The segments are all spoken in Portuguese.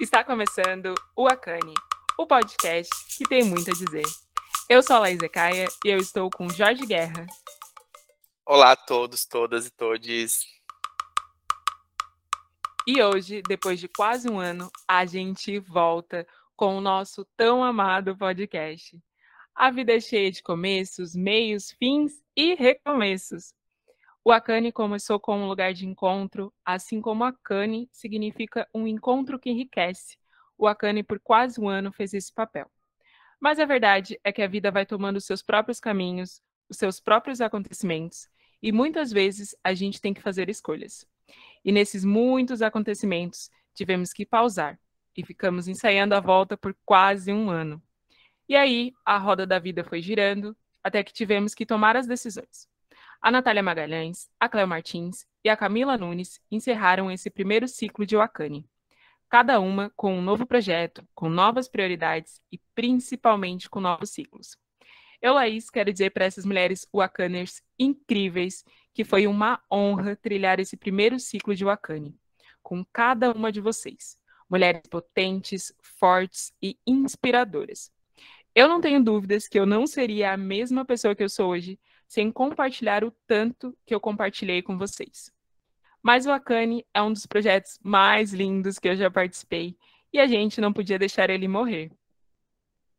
Está começando o Acane, o podcast que tem muito a dizer. Eu sou a Laís Ecaia e eu estou com Jorge Guerra. Olá a todos, todas e todes. E hoje, depois de quase um ano, a gente volta com o nosso tão amado podcast. A vida é cheia de começos, meios, fins e recomeços. O Akane começou como um lugar de encontro, assim como Akane significa um encontro que enriquece. O Akane, por quase um ano, fez esse papel. Mas a verdade é que a vida vai tomando os seus próprios caminhos, os seus próprios acontecimentos, e muitas vezes a gente tem que fazer escolhas. E nesses muitos acontecimentos, tivemos que pausar e ficamos ensaiando a volta por quase um ano. E aí, a roda da vida foi girando até que tivemos que tomar as decisões. A Natália Magalhães, a Cléo Martins e a Camila Nunes encerraram esse primeiro ciclo de Wakane. Cada uma com um novo projeto, com novas prioridades e principalmente com novos ciclos. Eu, Laís, quero dizer para essas mulheres Wakaners incríveis que foi uma honra trilhar esse primeiro ciclo de Wakane, com cada uma de vocês. Mulheres potentes, fortes e inspiradoras. Eu não tenho dúvidas que eu não seria a mesma pessoa que eu sou hoje sem compartilhar o tanto que eu compartilhei com vocês. Mas o Akane é um dos projetos mais lindos que eu já participei e a gente não podia deixar ele morrer.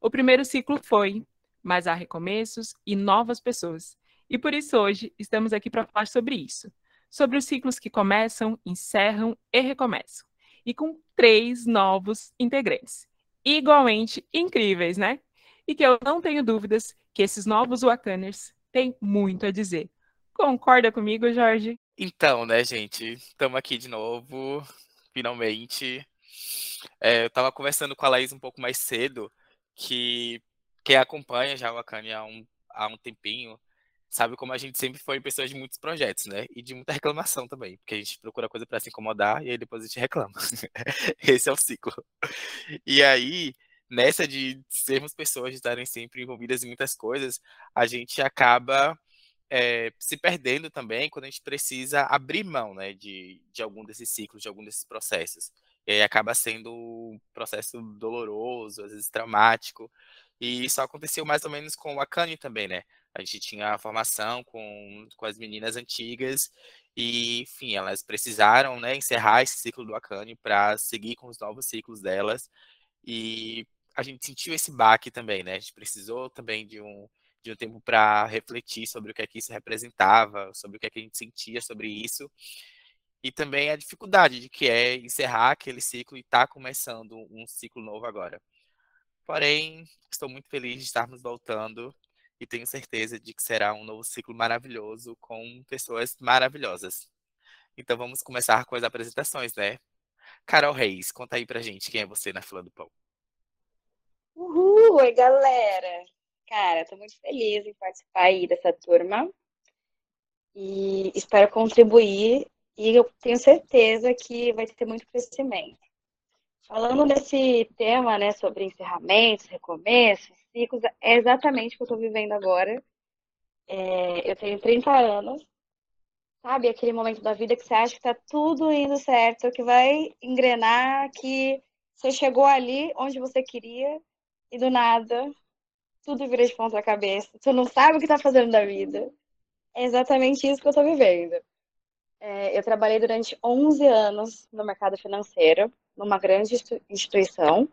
O primeiro ciclo foi, mas há recomeços e novas pessoas. E por isso hoje estamos aqui para falar sobre isso, sobre os ciclos que começam, encerram e recomeçam. E com três novos integrantes, igualmente incríveis, né? E que eu não tenho dúvidas que esses novos Wakaners tem muito a dizer. Concorda comigo, Jorge? Então, né, gente? Estamos aqui de novo, finalmente. É, eu estava conversando com a Laís um pouco mais cedo, que quem acompanha já o Akane há um, há um tempinho, sabe como a gente sempre foi pessoas de muitos projetos, né? E de muita reclamação também, porque a gente procura coisa para se incomodar e aí depois a gente reclama. Esse é o ciclo. E aí, nessa de sermos pessoas, de estarem sempre envolvidas em muitas coisas, a gente acaba é, se perdendo também quando a gente precisa abrir mão né, de, de algum desses ciclos, de algum desses processos. E aí acaba sendo um processo doloroso, às vezes traumático. E isso aconteceu mais ou menos com o Akane também, né? A gente tinha a formação com, com as meninas antigas e, enfim, elas precisaram né, encerrar esse ciclo do Akane para seguir com os novos ciclos delas. E a gente sentiu esse baque também, né? A gente precisou também de um, de um tempo para refletir sobre o que é que isso representava, sobre o que é que a gente sentia sobre isso. E também a dificuldade de que é encerrar aquele ciclo e estar tá começando um ciclo novo agora. Porém, estou muito feliz de estarmos voltando e tenho certeza de que será um novo ciclo maravilhoso com pessoas maravilhosas. Então vamos começar com as apresentações, né? Carol Reis, conta aí pra gente quem é você na fila do pão. Uhul, oi galera! Cara, tô muito feliz em participar aí dessa turma e espero contribuir e eu tenho certeza que vai ter muito crescimento. Falando desse tema, né, sobre encerramentos, recomeços, ciclos, é exatamente o que eu estou vivendo agora. É, eu tenho 30 anos, sabe? Aquele momento da vida que você acha que tá tudo indo certo, que vai engrenar, que você chegou ali onde você queria e do nada tudo vira de ponta cabeça. Tu não sabe o que tá fazendo da vida. É exatamente isso que eu tô vivendo. É, eu trabalhei durante 11 anos no mercado financeiro, numa grande instituição,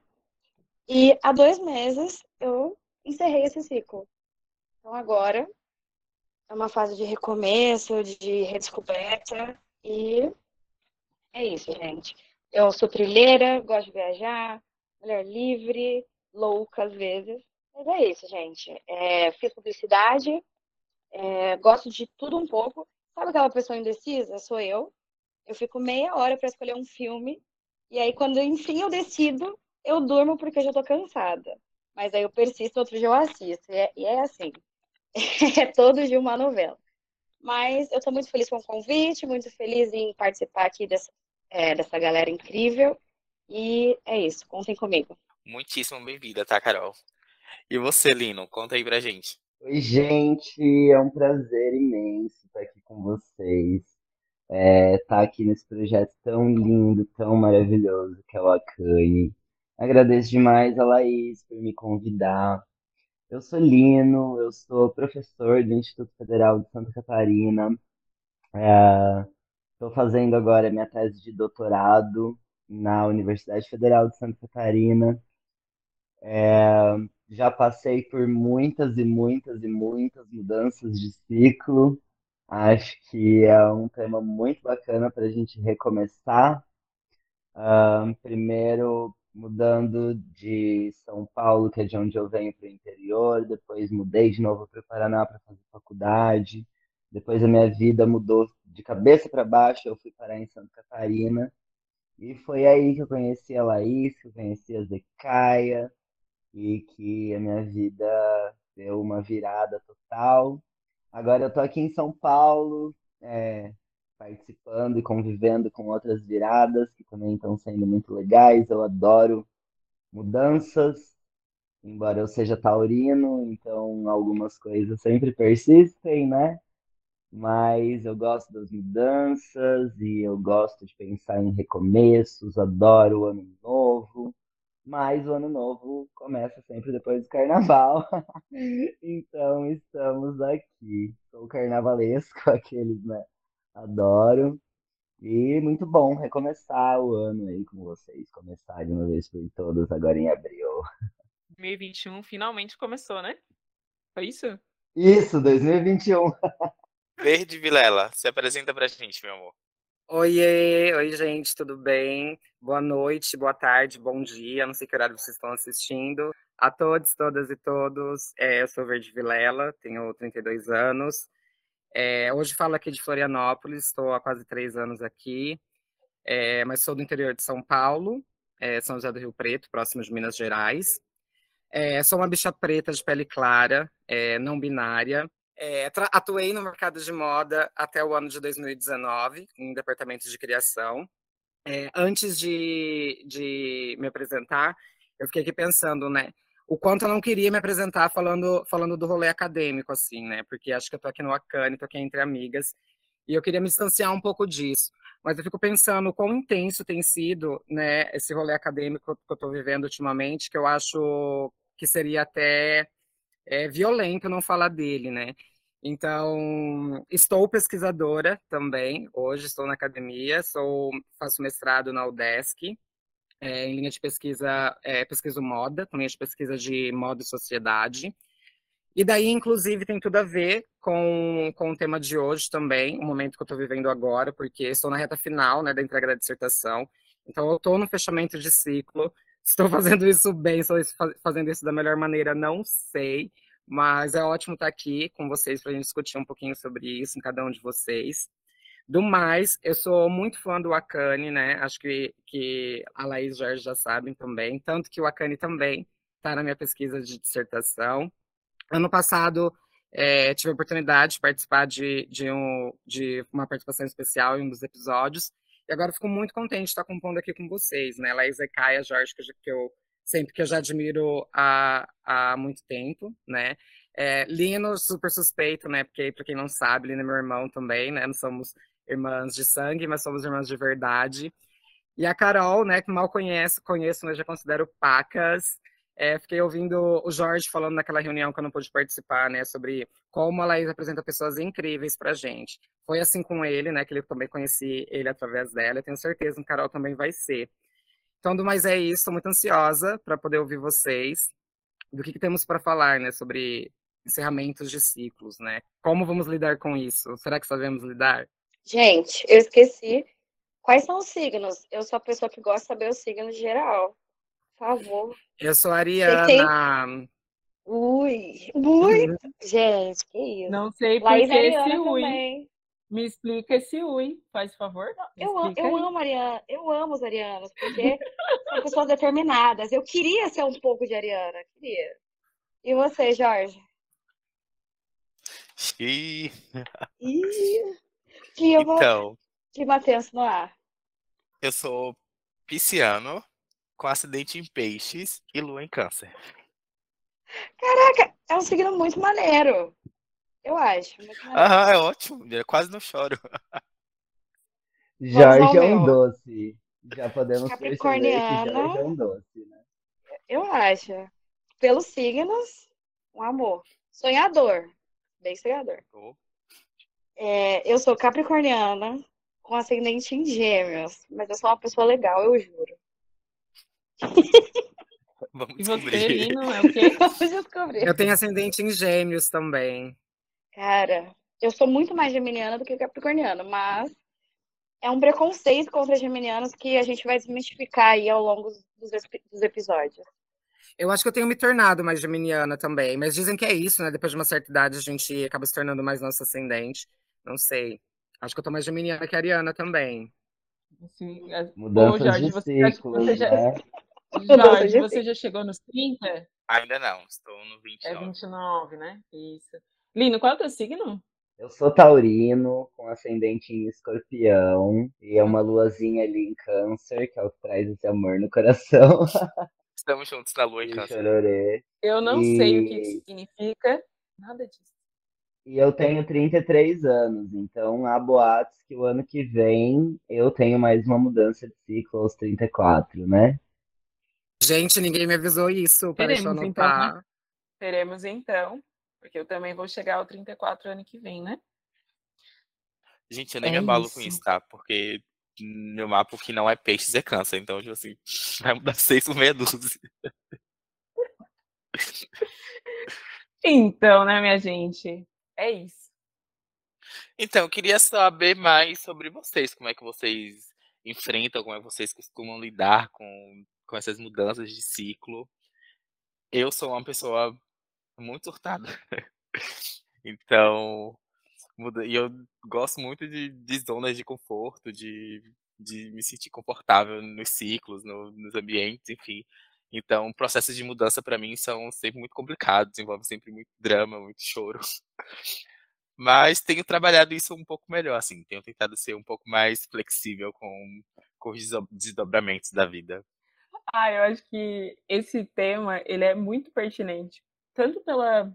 e há dois meses eu encerrei esse ciclo. Então agora é uma fase de recomeço, de redescoberta, e é isso, gente. Eu sou trilheira, gosto de viajar, mulher livre, louca às vezes. Mas é isso, gente. É, fiz publicidade, é, gosto de tudo um pouco. Sabe aquela pessoa indecisa? Sou eu. Eu fico meia hora para escolher um filme. E aí, quando enfim eu decido, eu durmo porque eu já tô cansada. Mas aí eu persisto, outro dia eu assisto. E é, e é assim. é todo de uma novela. Mas eu estou muito feliz com o convite, muito feliz em participar aqui dessa, é, dessa galera incrível. E é isso, contem comigo. Muitíssimo bem-vinda, tá, Carol? E você, Lino, conta aí pra gente. Oi, gente, é um prazer imenso estar aqui com vocês. é, tá aqui nesse projeto tão lindo, tão maravilhoso que é o Acane. Agradeço demais a Laís por me convidar. Eu sou Lino, eu sou professor do Instituto Federal de Santa Catarina. Estou fazendo agora minha tese de doutorado na Universidade Federal de Santa Catarina. É, já passei por muitas e muitas e muitas mudanças de ciclo. Acho que é um tema muito bacana para a gente recomeçar. Uh, primeiro, mudando de São Paulo, que é de onde eu venho, para o interior. Depois, mudei de novo para o Paraná para fazer faculdade. Depois, a minha vida mudou de cabeça para baixo. Eu fui parar em Santa Catarina. E foi aí que eu conheci a Laís, que eu conheci a Zecaia, e que a minha vida deu uma virada total. Agora eu tô aqui em São Paulo, é, participando e convivendo com outras viradas que também estão sendo muito legais. Eu adoro mudanças, embora eu seja taurino, então algumas coisas sempre persistem, né? Mas eu gosto das mudanças e eu gosto de pensar em recomeços, adoro o ano novo. Mas o ano novo começa sempre depois do carnaval. então estamos aqui. Sou carnavalesco, aqueles, né? Adoro. E muito bom recomeçar o ano aí com vocês. Começar de uma vez por todas agora em abril. 2021 finalmente começou, né? Foi isso? Isso, 2021. Verde Vilela, se apresenta pra gente, meu amor. Oiê, oi gente, tudo bem? Boa noite, boa tarde, bom dia, não sei que horário vocês estão assistindo. A todos, todas e todos, é, eu sou Verde Vilela, tenho 32 anos. É, hoje falo aqui de Florianópolis, estou há quase três anos aqui, é, mas sou do interior de São Paulo, é, São José do Rio Preto, próximo de Minas Gerais. É, sou uma bicha preta de pele clara, é, não binária, é, atuei no mercado de moda até o ano de 2019, em departamento de criação. É, antes de, de me apresentar, eu fiquei aqui pensando, né? O quanto eu não queria me apresentar falando, falando do rolê acadêmico, assim, né? Porque acho que eu tô aqui no Acane, tô aqui entre amigas, e eu queria me distanciar um pouco disso. Mas eu fico pensando quão intenso tem sido, né, esse rolê acadêmico que eu tô vivendo ultimamente, que eu acho que seria até é violento não falar dele, né? Então, estou pesquisadora também, hoje estou na academia, sou, faço mestrado na UDESC, é, em linha de pesquisa, é, pesquiso moda, com linha de pesquisa de moda e sociedade. E daí, inclusive, tem tudo a ver com, com o tema de hoje também, o momento que eu estou vivendo agora, porque estou na reta final né, da entrega da dissertação, então eu estou no fechamento de ciclo, estou fazendo isso bem, estou fazendo isso da melhor maneira, não sei, mas é ótimo estar aqui com vocês para a gente discutir um pouquinho sobre isso em cada um de vocês. Do mais, eu sou muito fã do Akane, né? Acho que, que a Laís e Jorge já sabem também. Tanto que o Akane também está na minha pesquisa de dissertação. Ano passado, é, tive a oportunidade de participar de, de, um, de uma participação especial em um dos episódios. E agora fico muito contente de estar compondo aqui com vocês, né? Laís e Caia, Jorge, que eu sempre que eu já admiro há, há muito tempo, né? É, Lino, super suspeito, né? Porque, para quem não sabe, Lino é meu irmão também, né? Não somos irmãs de sangue, mas somos irmãs de verdade. E a Carol, né, que mal conheço, conheço, mas já considero pacas. É, fiquei ouvindo o Jorge falando naquela reunião que eu não pude participar, né, sobre como a Laís apresenta pessoas incríveis pra gente. Foi assim com ele, né, que eu também conheci ele através dela. Eu tenho certeza que a Carol também vai ser. Então, do mais é isso, estou muito ansiosa para poder ouvir vocês do que, que temos para falar, né, sobre encerramentos de ciclos, né? Como vamos lidar com isso? Será que sabemos lidar? Gente, eu esqueci. Quais são os signos? Eu sou a pessoa que gosta de saber os signos geral. Por favor. Eu sou a Ariana. Tem... Ui, muito. Gente, que isso. Não sei por que esse ui. Também. Me explica esse ui, faz favor. Eu, eu amo Ariana, eu amo os arianos, porque são pessoas determinadas. Eu queria ser um pouco de Ariana, queria. E você, Jorge? Ih. Ih. Clima, então, clima tenso no ar. Eu sou pisciano, com acidente em peixes e lua em câncer. Caraca, é um signo muito maneiro. Eu acho. Aham, é ótimo. Eu quase não choro. Jorge é um doce. Já podemos que Jorge é um doce, né? Eu acho. Pelos signos, um amor. Sonhador. Bem sonhador. Oh. É, eu sou capricorniana, com ascendente em gêmeos. Mas eu sou uma pessoa legal, eu juro. Vamos e você, Lino, é o quê? Vamos descobrir. Eu tenho ascendente em gêmeos também. Cara, eu sou muito mais geminiana do que capricorniana, mas é um preconceito contra geminianos que a gente vai desmistificar aí ao longo dos, dos episódios. Eu acho que eu tenho me tornado mais geminiana também, mas dizem que é isso, né? Depois de uma certa idade a gente acaba se tornando mais nosso ascendente. Não sei. Acho que eu tô mais geminiana que a Ariana também. Sim, é... Mudança Ô, Jorge, de você, ciclo, você já... Né? Jorge, você já chegou nos 30? Ainda não, estou no 29. É 29, né? Isso. Lino, qual é o teu signo? Eu sou taurino, com ascendente em escorpião, e é uma luazinha ali em câncer, que é o que traz esse amor no coração. Estamos juntos na lua em câncer. Chororê. Eu não e... sei o que isso significa, nada disso. E eu tenho 33 anos, então há boatos que o ano que vem eu tenho mais uma mudança de ciclo aos 34, né? Gente, ninguém me avisou isso, para eu anotar. Então, né? Teremos então, porque eu também vou chegar ao 34 ano que vem, né? Gente, eu nem é me abalo isso. com isso, tá? Porque meu mapa que não é peixes é câncer, então, tipo assim, vai mudar seis por meia dúzia. Então, né, minha gente? É isso. Então, eu queria saber mais sobre vocês, como é que vocês enfrentam, como é que vocês costumam lidar com com essas mudanças de ciclo. Eu sou uma pessoa muito surtada. então, e eu gosto muito de, de zonas de conforto, de, de me sentir confortável nos ciclos, no, nos ambientes, enfim. Então, processos de mudança para mim são sempre muito complicados, envolve sempre muito drama, muito choro. Mas tenho trabalhado isso um pouco melhor, assim, tenho tentado ser um pouco mais flexível com, com os desdobramentos da vida. Ah, eu acho que esse tema ele é muito pertinente, tanto pela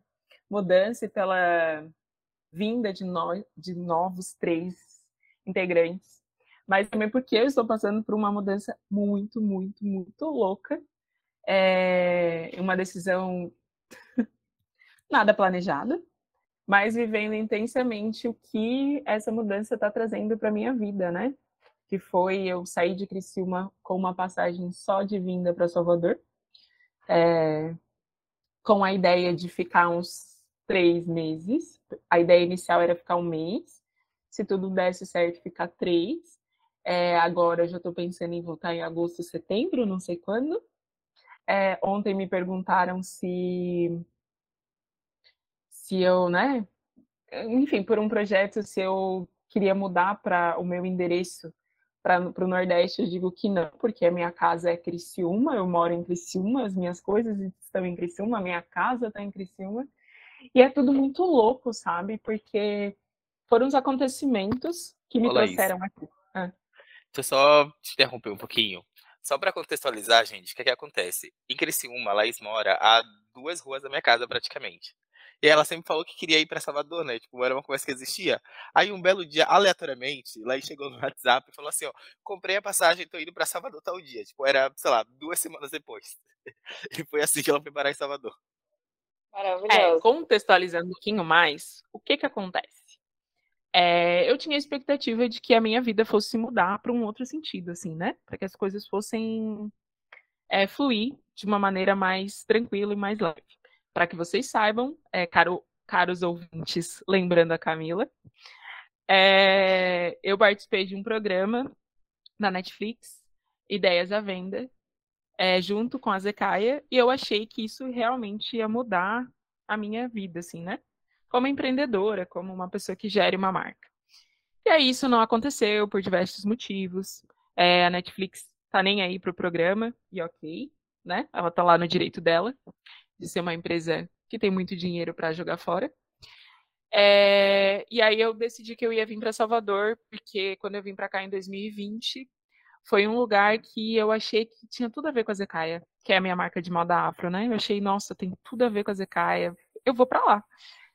mudança e pela vinda de, no, de novos três integrantes, mas também porque eu estou passando por uma mudança muito, muito, muito louca. É uma decisão nada planejada, mas vivendo intensamente o que essa mudança está trazendo para minha vida, né? que foi eu sair de Criciúma com uma passagem só de vinda para Salvador, é, com a ideia de ficar uns três meses. A ideia inicial era ficar um mês, se tudo desse certo, ficar três. É, agora eu já estou pensando em voltar em agosto, setembro, não sei quando. É, ontem me perguntaram se se eu, né? Enfim, por um projeto, se eu queria mudar para o meu endereço para o Nordeste, eu digo que não, porque a minha casa é Criciúma, eu moro em Criciúma, as minhas coisas estão em Criciúma, a minha casa está em Criciúma. E é tudo muito louco, sabe? Porque foram os acontecimentos que me Olá, trouxeram isso. aqui. Ah. Deixa eu só te interromper um pouquinho. Só para contextualizar, gente, o que, é que acontece? Em Criciúma, Laís mora a duas ruas da minha casa, praticamente. E ela sempre falou que queria ir para Salvador, né? Tipo, era uma conversa que existia. Aí um belo dia, aleatoriamente, lá chegou no WhatsApp e falou assim, ó, comprei a passagem, tô indo para Salvador tal dia. Tipo, era, sei lá, duas semanas depois. E foi assim que ela foi parar em Salvador. Maravilhoso. É, contextualizando um pouquinho mais, o que que acontece? É, eu tinha a expectativa de que a minha vida fosse mudar para um outro sentido, assim, né? Para que as coisas fossem é, fluir de uma maneira mais tranquila e mais leve para que vocês saibam, é, caro, caros ouvintes, lembrando a Camila, é, eu participei de um programa na Netflix, Ideias à Venda, é, junto com a Zecaia, e eu achei que isso realmente ia mudar a minha vida, assim, né? Como empreendedora, como uma pessoa que gere uma marca. E aí isso não aconteceu por diversos motivos. É, a Netflix tá nem aí pro programa, e ok, né? Ela tá lá no direito dela de ser uma empresa que tem muito dinheiro para jogar fora. É, e aí eu decidi que eu ia vir para Salvador, porque quando eu vim para cá em 2020, foi um lugar que eu achei que tinha tudo a ver com a Zecaia, que é a minha marca de moda afro, né? Eu achei, nossa, tem tudo a ver com a Zecaia, eu vou para lá.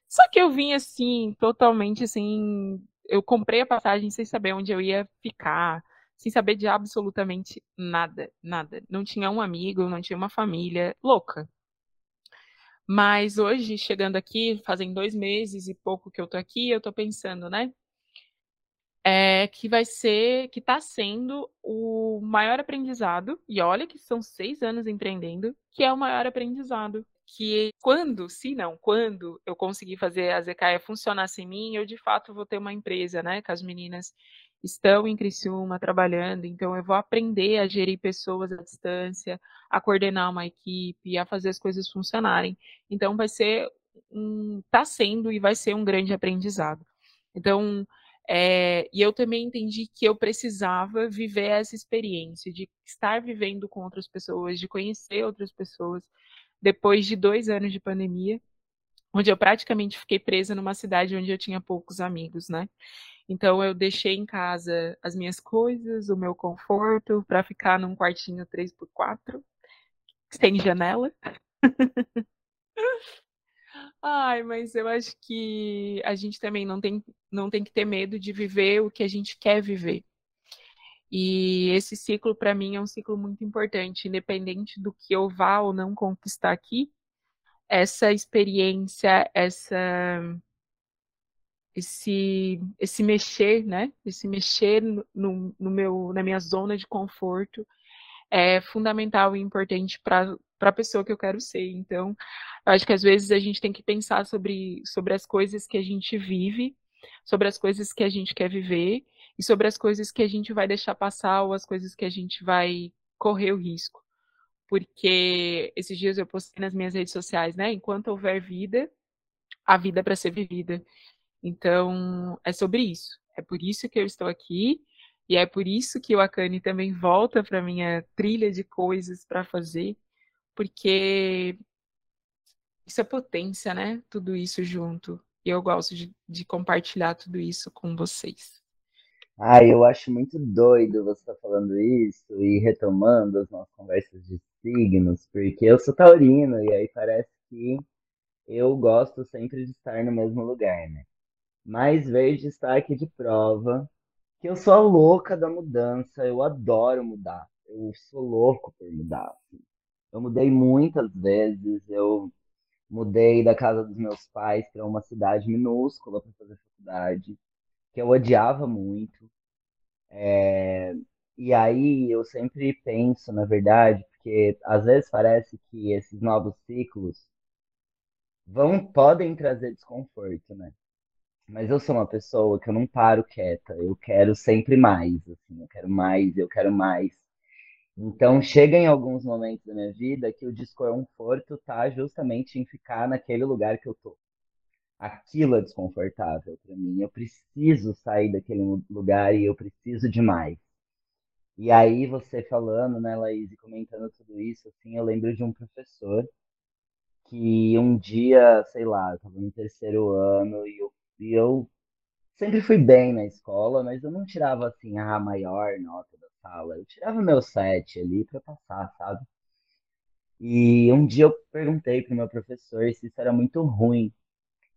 Só que eu vim assim, totalmente assim, eu comprei a passagem sem saber onde eu ia ficar, sem saber de absolutamente nada, nada. Não tinha um amigo, não tinha uma família, louca. Mas hoje, chegando aqui, fazem dois meses e pouco que eu tô aqui, eu tô pensando, né? É, que vai ser, que está sendo o maior aprendizado, e olha que são seis anos empreendendo, que é o maior aprendizado. Que quando, se não, quando eu conseguir fazer a Zecaia funcionar sem mim, eu de fato vou ter uma empresa, né? Com as meninas estão em Criciúma trabalhando, então eu vou aprender a gerir pessoas à distância, a coordenar uma equipe, a fazer as coisas funcionarem. Então vai ser um, tá sendo e vai ser um grande aprendizado. Então, é, e eu também entendi que eu precisava viver essa experiência de estar vivendo com outras pessoas, de conhecer outras pessoas, depois de dois anos de pandemia, onde eu praticamente fiquei presa numa cidade onde eu tinha poucos amigos, né? Então eu deixei em casa as minhas coisas, o meu conforto, para ficar num quartinho 3x4, sem janela. Ai, mas eu acho que a gente também não tem, não tem que ter medo de viver o que a gente quer viver. E esse ciclo, para mim, é um ciclo muito importante, independente do que eu vá ou não conquistar aqui, essa experiência, essa esse, esse mexer, né? Esse mexer no, no meu, na minha zona de conforto é fundamental e importante para a pessoa que eu quero ser. Então, eu acho que às vezes a gente tem que pensar sobre, sobre as coisas que a gente vive, sobre as coisas que a gente quer viver e sobre as coisas que a gente vai deixar passar ou as coisas que a gente vai correr o risco. Porque esses dias eu postei nas minhas redes sociais, né? Enquanto houver vida, a vida para ser vivida. Então, é sobre isso. É por isso que eu estou aqui e é por isso que o Akane também volta para minha trilha de coisas para fazer, porque isso é potência, né? Tudo isso junto. E eu gosto de, de compartilhar tudo isso com vocês. Ah, eu acho muito doido você estar tá falando isso e retomando as nossas conversas de signos, porque eu sou taurino e aí parece que eu gosto sempre de estar no mesmo lugar, né? Mas veio de estar aqui de prova que eu sou a louca da mudança, eu adoro mudar, eu sou louco por mudar. Assim. Eu mudei muitas vezes, eu mudei da casa dos meus pais para uma cidade minúscula para fazer faculdade, que eu odiava muito. É... E aí eu sempre penso, na verdade, porque às vezes parece que esses novos ciclos vão podem trazer desconforto, né? Mas eu sou uma pessoa que eu não paro quieta. Eu quero sempre mais, assim. Eu quero mais, eu quero mais. Então, chega em alguns momentos da minha vida que o desconforto tá justamente em ficar naquele lugar que eu tô. Aquilo é desconfortável para mim. Eu preciso sair daquele lugar e eu preciso de mais. E aí, você falando, né, Laís, e comentando tudo isso, assim, eu lembro de um professor que um dia, sei lá, eu tava no terceiro ano e eu e eu sempre fui bem na escola, mas eu não tirava assim a maior nota da sala. Eu tirava meu sete ali para passar, sabe? E um dia eu perguntei pro meu professor se isso era muito ruim.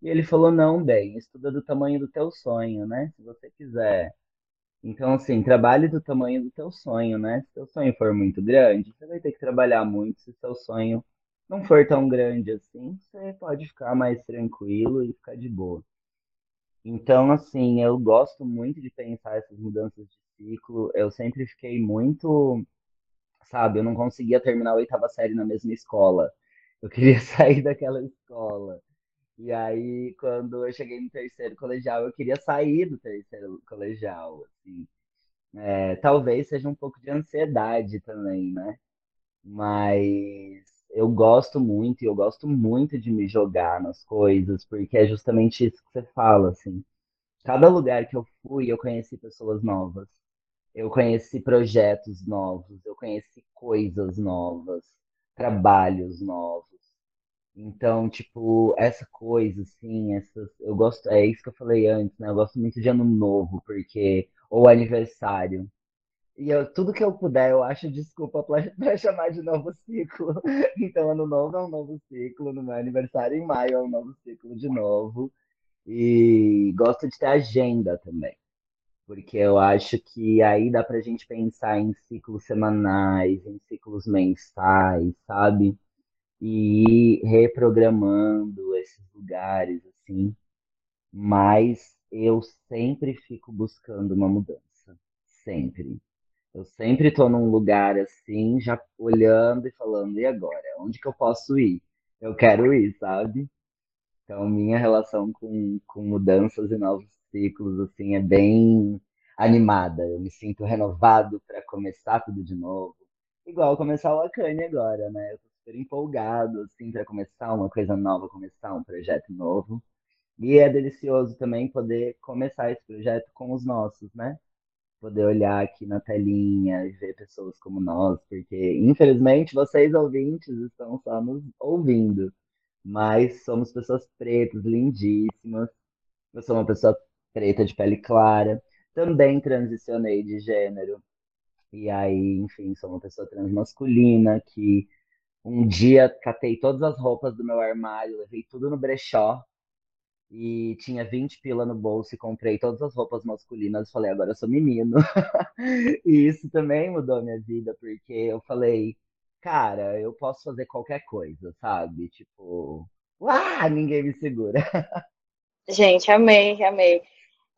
E ele falou: "Não, bem, estuda do tamanho do teu sonho, né? Se você quiser. Então, assim, trabalhe do tamanho do teu sonho, né? Se teu sonho for muito grande, você vai ter que trabalhar muito. Se seu sonho não for tão grande assim, você pode ficar mais tranquilo e ficar de boa. Então, assim, eu gosto muito de pensar essas mudanças de ciclo. Eu sempre fiquei muito, sabe, eu não conseguia terminar a oitava série na mesma escola. Eu queria sair daquela escola. E aí, quando eu cheguei no terceiro colegial, eu queria sair do terceiro colegial, assim. É, talvez seja um pouco de ansiedade também, né? Mas eu gosto muito, e eu gosto muito de me jogar nas coisas, porque é justamente isso que você fala, assim. Cada lugar que eu fui, eu conheci pessoas novas. Eu conheci projetos novos, eu conheci coisas novas, trabalhos novos. Então, tipo, essa coisa, assim, essas, eu gosto, é isso que eu falei antes, né? Eu gosto muito de ano novo, porque, ou aniversário, e eu, tudo que eu puder, eu acho desculpa para chamar de novo ciclo. Então, ano novo é um novo ciclo, no meu aniversário em maio é um novo ciclo de novo. E gosto de ter agenda também, porque eu acho que aí dá pra gente pensar em ciclos semanais, em ciclos mensais, sabe? E ir reprogramando esses lugares, assim. Mas eu sempre fico buscando uma mudança. Sempre. Eu sempre tô num lugar assim, já olhando e falando, e agora? Onde que eu posso ir? Eu quero ir, sabe? Então, minha relação com, com mudanças e novos ciclos, assim, é bem animada. Eu me sinto renovado para começar tudo de novo. Igual começar o Acane agora, né? Eu tô super empolgado, assim, para começar uma coisa nova, começar um projeto novo. E é delicioso também poder começar esse projeto com os nossos, né? Poder olhar aqui na telinha e ver pessoas como nós, porque infelizmente vocês ouvintes estão só nos ouvindo, mas somos pessoas pretas, lindíssimas. Eu sou uma pessoa preta de pele clara, também transicionei de gênero. E aí, enfim, sou uma pessoa transmasculina que um dia catei todas as roupas do meu armário, levei tudo no brechó e tinha 20 pila no bolso e comprei todas as roupas masculinas. Falei, agora eu sou menino. e isso também mudou a minha vida, porque eu falei, cara, eu posso fazer qualquer coisa, sabe? Tipo, ah, ninguém me segura. Gente, amei, amei.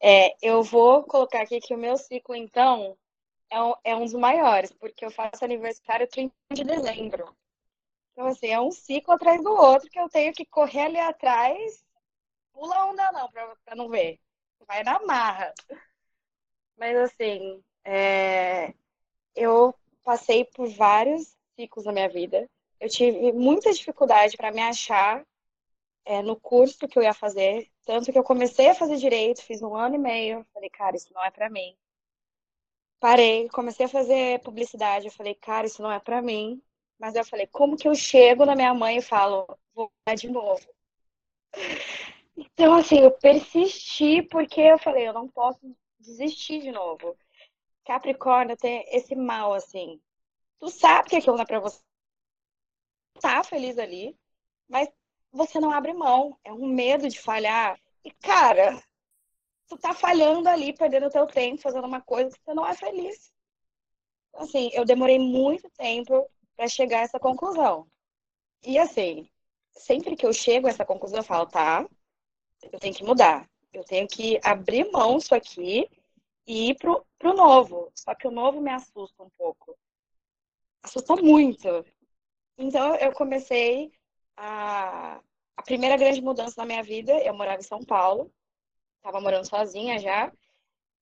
É, eu vou colocar aqui que o meu ciclo, então, é um, é um dos maiores, porque eu faço aniversário 30 de dezembro. Então, assim, é um ciclo atrás do outro que eu tenho que correr ali atrás pula onda não, pra, pra não ver. Vai na marra. Mas assim, é... eu passei por vários ciclos na minha vida. Eu tive muita dificuldade para me achar é, no curso que eu ia fazer. Tanto que eu comecei a fazer direito, fiz um ano e meio. Falei, cara, isso não é para mim. Parei, comecei a fazer publicidade. Eu falei, cara, isso não é para mim. Mas eu falei, como que eu chego na minha mãe e falo, vou de novo? Então, assim, eu persisti porque eu falei, eu não posso desistir de novo. Capricórnio tem esse mal, assim. Tu sabe que aquilo não é pra você. Tá feliz ali, mas você não abre mão. É um medo de falhar. E, cara, tu tá falhando ali, perdendo teu tempo, fazendo uma coisa que você não é feliz. Então, assim, eu demorei muito tempo para chegar a essa conclusão. E, assim, sempre que eu chego a essa conclusão, eu falo, tá, eu tenho que mudar. Eu tenho que abrir mão disso aqui e ir pro, pro novo. Só que o novo me assusta um pouco. Assusta muito. Então eu comecei a. A primeira grande mudança na minha vida, eu morava em São Paulo, estava morando sozinha já.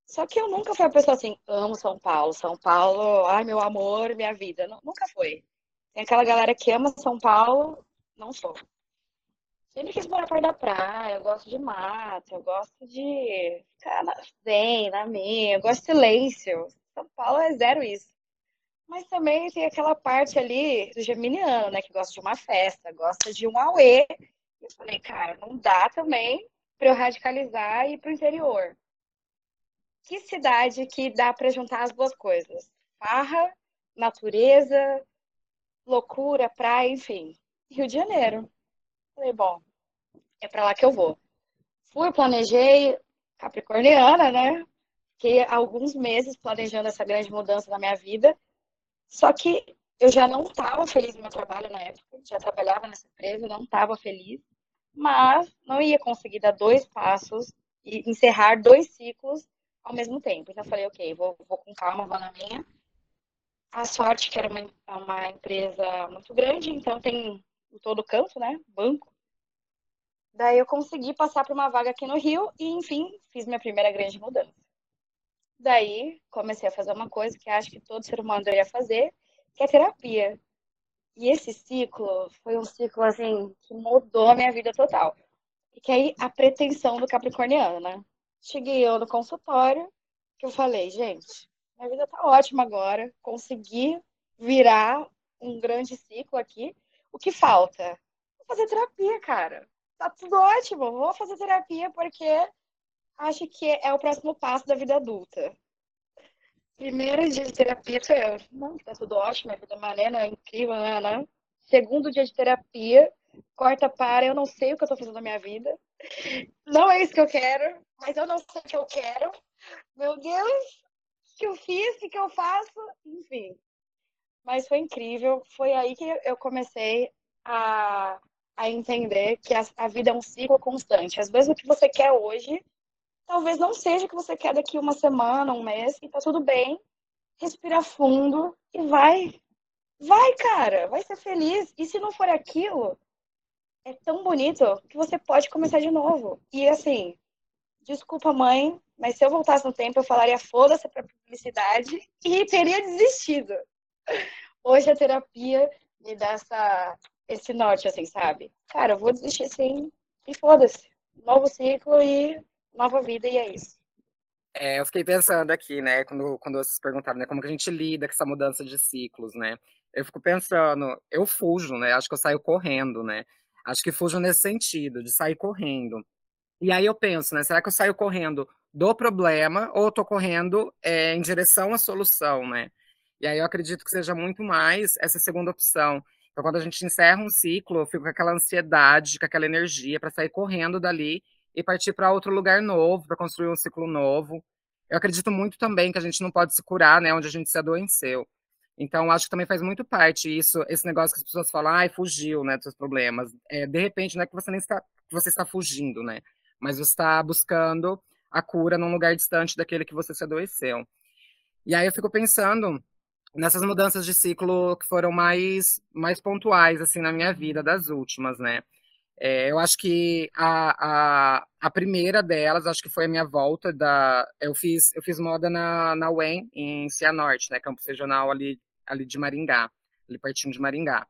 Só que eu nunca fui a pessoa assim, amo São Paulo, São Paulo, ai meu amor, minha vida. Nunca foi. Tem aquela galera que ama São Paulo, não sou. Sempre quis morar perto da praia, eu gosto de mato, eu gosto de ficar na zen, na minha, eu gosto de silêncio. São Paulo é zero isso. Mas também tem aquela parte ali do geminiano, né, que gosta de uma festa, gosta de um auê. Eu falei, cara, não dá também para eu radicalizar e ir pro interior. Que cidade que dá para juntar as duas coisas? Farra, natureza, loucura, praia, enfim. Rio de Janeiro. Falei, bom, é para lá que eu vou. Fui, planejei, capricorniana, né? Fiquei alguns meses planejando essa grande mudança na minha vida. Só que eu já não estava feliz no meu trabalho na época, já trabalhava nessa empresa, não estava feliz, mas não ia conseguir dar dois passos e encerrar dois ciclos ao mesmo tempo. Então eu falei, ok, vou, vou com calma, vou na minha. A sorte que era uma, uma empresa muito grande, então tem o todo canto, né? Banco. Daí eu consegui passar para uma vaga aqui no Rio e, enfim, fiz minha primeira grande mudança. Daí comecei a fazer uma coisa que acho que todo ser humano deveria fazer, que é terapia. E esse ciclo foi um ciclo assim que mudou a minha vida total. E que aí a pretensão do capricorniano, né? Cheguei eu no consultório, que eu falei, gente, minha vida tá ótima agora, consegui virar um grande ciclo aqui. O que falta? Vou fazer terapia, cara. Tá tudo ótimo. Vou fazer terapia porque acho que é o próximo passo da vida adulta. Primeiro dia de terapia, eu, não, tá tudo ótimo, a vida maneira, é incrível, né, né? Segundo dia de terapia, corta para, eu não sei o que eu tô fazendo na minha vida. Não é isso que eu quero, mas eu não sei o que eu quero. Meu Deus, o que eu fiz, o que eu faço, enfim. Mas foi incrível. Foi aí que eu comecei a, a entender que a, a vida é um ciclo constante. Às vezes o que você quer hoje, talvez não seja o que você quer daqui uma semana, um mês, e tá tudo bem. Respira fundo e vai. Vai, cara, vai ser feliz. E se não for aquilo, é tão bonito que você pode começar de novo. E assim, desculpa, mãe, mas se eu voltasse no tempo, eu falaria foda-se pra publicidade e teria desistido. Hoje a terapia me dá essa, esse norte, assim, sabe? Cara, eu vou desistir sim e foda-se. Novo ciclo e nova vida, e é isso. É, eu fiquei pensando aqui, né, quando, quando vocês perguntaram, né, como que a gente lida com essa mudança de ciclos, né? Eu fico pensando, eu fujo, né? Acho que eu saio correndo, né? Acho que fujo nesse sentido, de sair correndo. E aí eu penso, né? Será que eu saio correndo do problema ou eu tô correndo é, em direção à solução, né? E aí eu acredito que seja muito mais essa segunda opção. Então, quando a gente encerra um ciclo, eu fico com aquela ansiedade, com aquela energia para sair correndo dali e partir para outro lugar novo, para construir um ciclo novo. Eu acredito muito também que a gente não pode se curar, né, onde a gente se adoeceu. Então, acho que também faz muito parte isso, esse negócio que as pessoas falam, ai, fugiu, né, dos seus problemas. É, de repente, não é que você nem está, você está fugindo, né, mas você está buscando a cura num lugar distante daquele que você se adoeceu. E aí eu fico pensando nessas mudanças de ciclo que foram mais, mais pontuais, assim, na minha vida, das últimas, né? É, eu acho que a, a, a, primeira delas, acho que foi a minha volta da... Eu fiz, eu fiz moda na, na UEM, em Cianorte, né? Campus regional ali, ali de Maringá, ali pertinho de Maringá.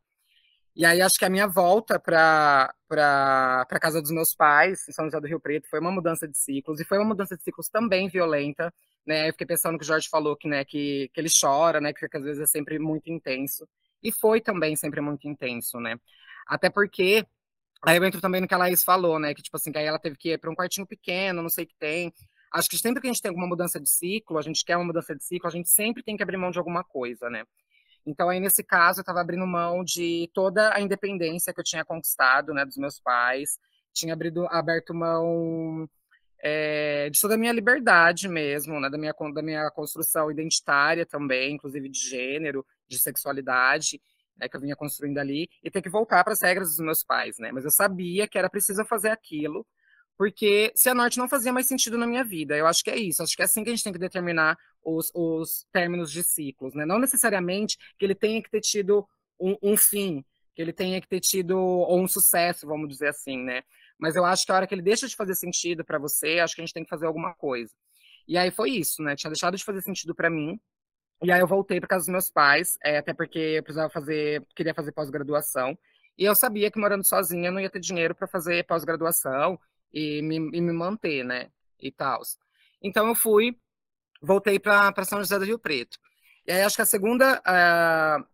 E aí acho que a minha volta para para casa dos meus pais, em São José do Rio Preto, foi uma mudança de ciclos, e foi uma mudança de ciclos também violenta, né? Eu fiquei pensando que o Jorge falou que, né, que, que ele chora, né, que, que às vezes é sempre muito intenso. E foi também sempre muito intenso, né? Até porque aí eu entro também no que a Laís falou, né, que tipo assim, que aí ela teve que ir para um quartinho pequeno, não sei o que tem. Acho que sempre que a gente tem alguma mudança de ciclo, a gente quer uma mudança de ciclo, a gente sempre tem que abrir mão de alguma coisa, né? Então, aí, nesse caso, eu estava abrindo mão de toda a independência que eu tinha conquistado, né, dos meus pais, tinha abrido, aberto mão é, de toda a minha liberdade mesmo, né, da minha, da minha construção identitária também, inclusive de gênero, de sexualidade, né, que eu vinha construindo ali, e ter que voltar para as regras dos meus pais, né? Mas eu sabia que era preciso fazer aquilo, porque se a norte não fazia mais sentido na minha vida. Eu acho que é isso, acho que é assim que a gente tem que determinar os, os términos de ciclos, né? Não necessariamente que ele tenha que ter tido um, um fim, que ele tenha que ter tido ou um sucesso, vamos dizer assim, né? Mas eu acho que a hora que ele deixa de fazer sentido para você, acho que a gente tem que fazer alguma coisa. E aí foi isso, né? Tinha deixado de fazer sentido para mim. E aí eu voltei para casa dos meus pais, é, até porque eu precisava fazer, queria fazer pós-graduação. E eu sabia que morando sozinha eu não ia ter dinheiro para fazer pós-graduação e me, e me manter, né? E tal. Então eu fui, voltei para São José do Rio Preto. E aí acho que a segunda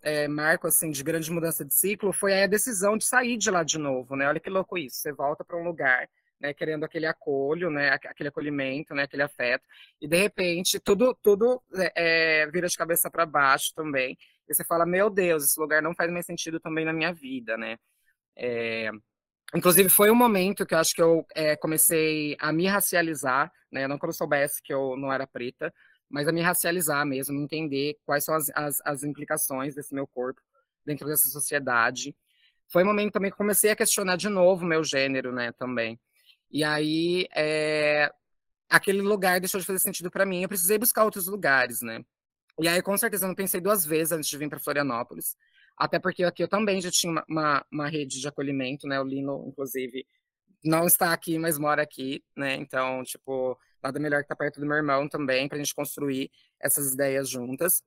é, marco assim de grande mudança de ciclo foi a decisão de sair de lá de novo, né? Olha que louco isso. Você volta para um lugar, né, querendo aquele acolho, né, aquele acolhimento, né, aquele afeto, e de repente tudo tudo é, vira de cabeça para baixo também. E você fala, meu Deus, esse lugar não faz mais sentido também na minha vida, né? É, Inclusive, foi um momento que eu acho que eu é, comecei a me racializar, né? Não que eu soubesse que eu não era preta, mas a me racializar mesmo, entender quais são as, as, as implicações desse meu corpo dentro dessa sociedade. Foi um momento também que comecei a questionar de novo meu gênero, né, também. E aí, é, aquele lugar deixou de fazer sentido para mim, eu precisei buscar outros lugares, né. E aí, com certeza, eu não pensei duas vezes antes de vir para Florianópolis. Até porque aqui eu também já tinha uma, uma, uma, rede de acolhimento, né? O Lino, inclusive, não está aqui, mas mora aqui, né? Então, tipo, nada melhor que estar perto do meu irmão também, para a gente construir essas ideias juntas.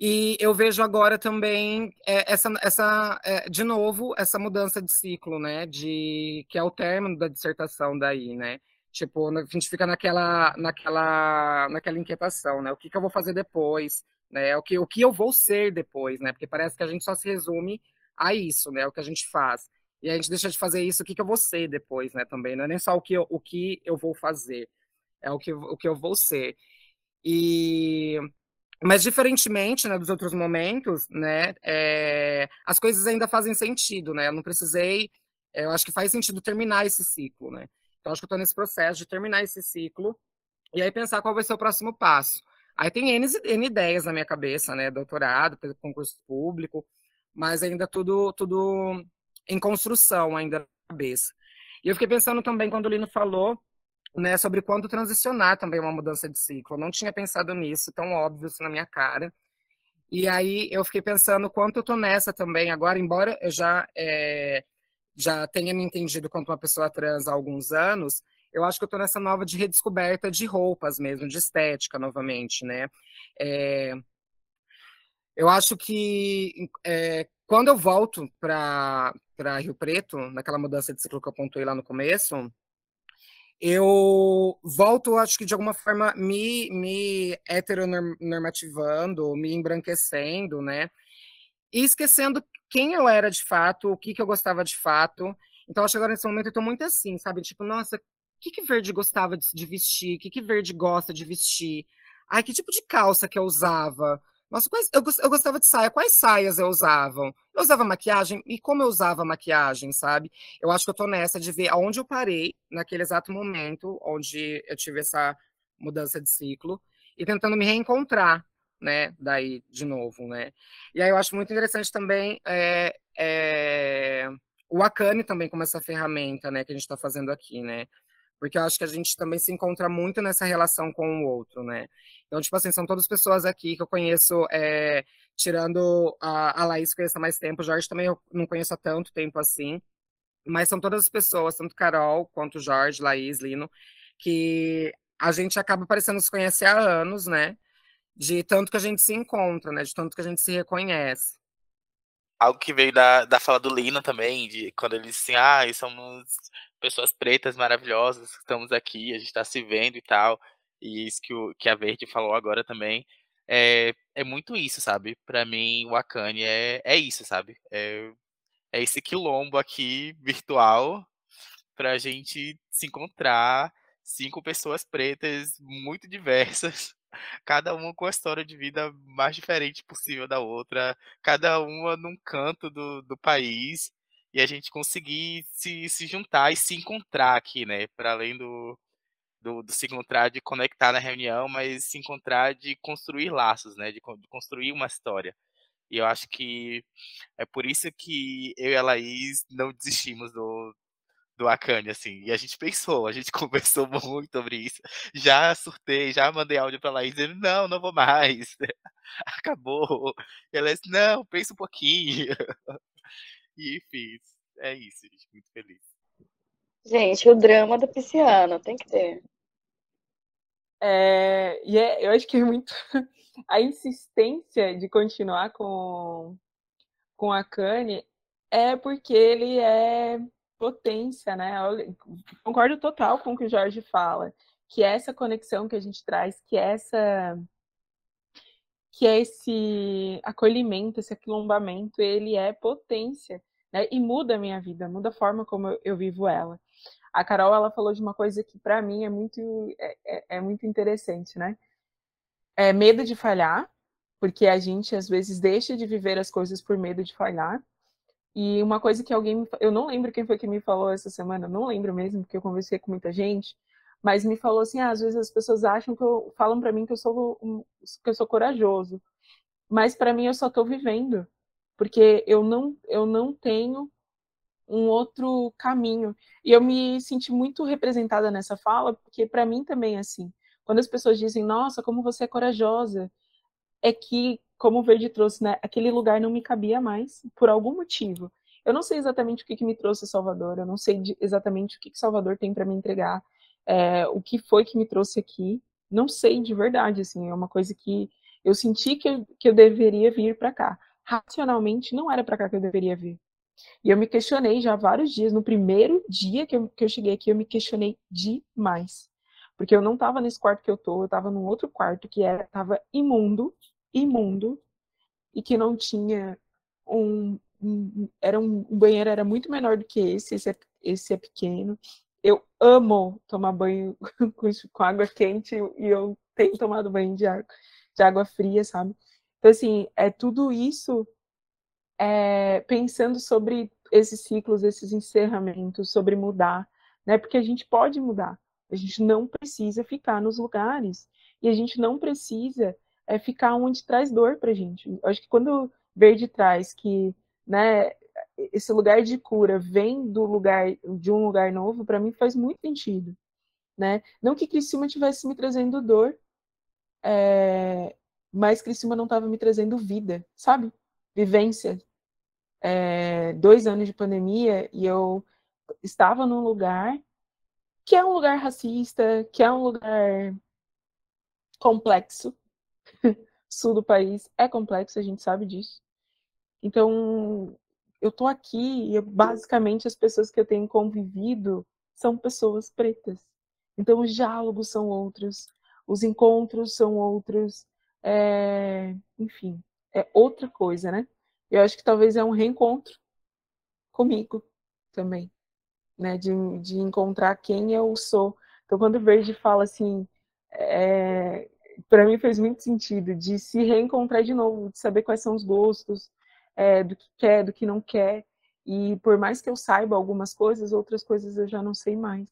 E eu vejo agora também é, essa, essa é, de novo, essa mudança de ciclo, né? De que é o término da dissertação daí, né? Tipo, a gente fica naquela, naquela, naquela inquietação, né? O que, que eu vou fazer depois? Né? O que, o que eu vou ser depois, né? Porque parece que a gente só se resume a isso, né? O que a gente faz. E a gente deixa de fazer isso, o que, que eu vou ser depois, né? Também não é nem só o que eu, o que eu vou fazer, é o que, o que eu vou ser. E mas diferentemente né, dos outros momentos, né, é, as coisas ainda fazem sentido, né? Eu não precisei é, eu acho que faz sentido terminar esse ciclo, né? Então, acho que eu estou nesse processo de terminar esse ciclo e aí pensar qual vai ser o próximo passo. Aí tem N, N ideias na minha cabeça, né? Doutorado, concurso público, mas ainda tudo, tudo em construção ainda na cabeça. E eu fiquei pensando também, quando o Lino falou, né, sobre quando transicionar também uma mudança de ciclo. Eu não tinha pensado nisso, tão óbvio isso na minha cara. E aí eu fiquei pensando quanto eu tô nessa também agora, embora eu já é, já tenha me entendido quanto uma pessoa trans há alguns anos, eu acho que eu tô nessa nova de redescoberta de roupas mesmo, de estética novamente, né? É, eu acho que é, quando eu volto para Rio Preto, naquela mudança de ciclo que eu pontuei lá no começo, eu volto, acho que de alguma forma, me, me heteronormativando, me embranquecendo, né? E esquecendo quem eu era de fato, o que, que eu gostava de fato. Então, acho que agora nesse momento eu tô muito assim, sabe? Tipo, nossa, que, que Verde gostava de, de vestir? O que, que Verde gosta de vestir? Ai, que tipo de calça que eu usava? Nossa, quais, eu, eu gostava de saia. Quais saias eu usava? Eu usava maquiagem e como eu usava maquiagem, sabe? Eu acho que eu tô nessa de ver aonde eu parei naquele exato momento onde eu tive essa mudança de ciclo e tentando me reencontrar, né? Daí de novo, né? E aí eu acho muito interessante também é, é, o Akane também como essa ferramenta, né? Que a gente está fazendo aqui, né? Porque eu acho que a gente também se encontra muito nessa relação com o outro, né? Então, tipo assim, são todas pessoas aqui que eu conheço, é, tirando a, a Laís, que conheço há mais tempo, o Jorge também eu não conheço há tanto tempo assim, mas são todas as pessoas, tanto Carol quanto Jorge, Laís, Lino, que a gente acaba parecendo se conhecer há anos, né? De tanto que a gente se encontra, né? De tanto que a gente se reconhece. Algo que veio da, da fala do Lino também, de quando ele disse assim, ah, somos pessoas pretas maravilhosas que estamos aqui, a gente está se vendo e tal. E isso que, o, que a Verde falou agora também. É, é muito isso, sabe? Para mim, o Akane é, é isso, sabe? É, é esse quilombo aqui virtual para a gente se encontrar cinco pessoas pretas muito diversas, cada uma com a história de vida mais diferente possível da outra, cada uma num canto do, do país, e a gente conseguir se, se juntar e se encontrar aqui, né? Para além do, do, do, se encontrar de conectar na reunião, mas se encontrar de construir laços, né? De, de, construir uma história. E eu acho que é por isso que eu e a Laís não desistimos do, do Akane, assim. E a gente pensou, a gente conversou muito sobre isso. Já surtei, já mandei áudio pra Laís dizendo, não, não vou mais. Acabou. E ela disse, não, pensa um pouquinho. E fiz. É isso, gente. Muito feliz. Gente, o drama do pisciano, tem que ter. É, e é, eu acho que é muito a insistência de continuar com, com a Kanye é porque ele é potência, né? Eu concordo total com o que o Jorge fala, que essa conexão que a gente traz, que essa que é esse acolhimento, esse aquilombamento, ele é potência, né? E muda a minha vida, muda a forma como eu, eu vivo ela. A Carol, ela falou de uma coisa que para mim é muito, é, é, é muito interessante, né? É medo de falhar, porque a gente às vezes deixa de viver as coisas por medo de falhar. E uma coisa que alguém, eu não lembro quem foi que me falou essa semana, não lembro mesmo, porque eu conversei com muita gente, mas me falou assim, ah, às vezes as pessoas acham que eu falam para mim que eu sou que eu sou corajoso, mas para mim eu só estou vivendo, porque eu não eu não tenho um outro caminho. E eu me senti muito representada nessa fala, porque para mim também é assim. Quando as pessoas dizem, nossa, como você é corajosa, é que, como o Verde trouxe, né, aquele lugar não me cabia mais, por algum motivo. Eu não sei exatamente o que, que me trouxe Salvador, eu não sei exatamente o que, que Salvador tem para me entregar, é, o que foi que me trouxe aqui. Não sei de verdade, assim, é uma coisa que eu senti que eu, que eu deveria vir para cá. Racionalmente, não era para cá que eu deveria vir. E eu me questionei já vários dias. No primeiro dia que eu, que eu cheguei aqui, eu me questionei demais. Porque eu não estava nesse quarto que eu tô, eu estava num outro quarto que era tava imundo, imundo, e que não tinha um, um era um, um banheiro era muito menor do que esse, esse é, esse é pequeno eu amo tomar banho com, água quente e eu tenho tomado banho de água, de água fria, sabe? Então, assim, é tudo isso é, pensando sobre esses ciclos, esses encerramentos, sobre mudar, né? Porque a gente pode mudar. A gente não precisa ficar nos lugares e a gente não precisa é, ficar onde traz dor para a gente. Eu acho que quando Verde traz que, né, esse lugar de cura vem do lugar de um lugar novo, para mim faz muito sentido, né? Não que Criciúma tivesse me trazendo dor, é, mas Criciúma não estava me trazendo vida, sabe? Vivência. É, dois anos de pandemia e eu estava num lugar que é um lugar racista, que é um lugar complexo. Sul do país é complexo, a gente sabe disso. Então, eu tô aqui e basicamente as pessoas que eu tenho convivido são pessoas pretas. Então, os diálogos são outros, os encontros são outros, é... enfim, é outra coisa, né? Eu acho que talvez é um reencontro comigo também, né? De, de encontrar quem eu sou. Então, quando o Verde fala assim, é... para mim fez muito sentido de se reencontrar de novo, de saber quais são os gostos, é, do que quer, do que não quer. E por mais que eu saiba algumas coisas, outras coisas eu já não sei mais.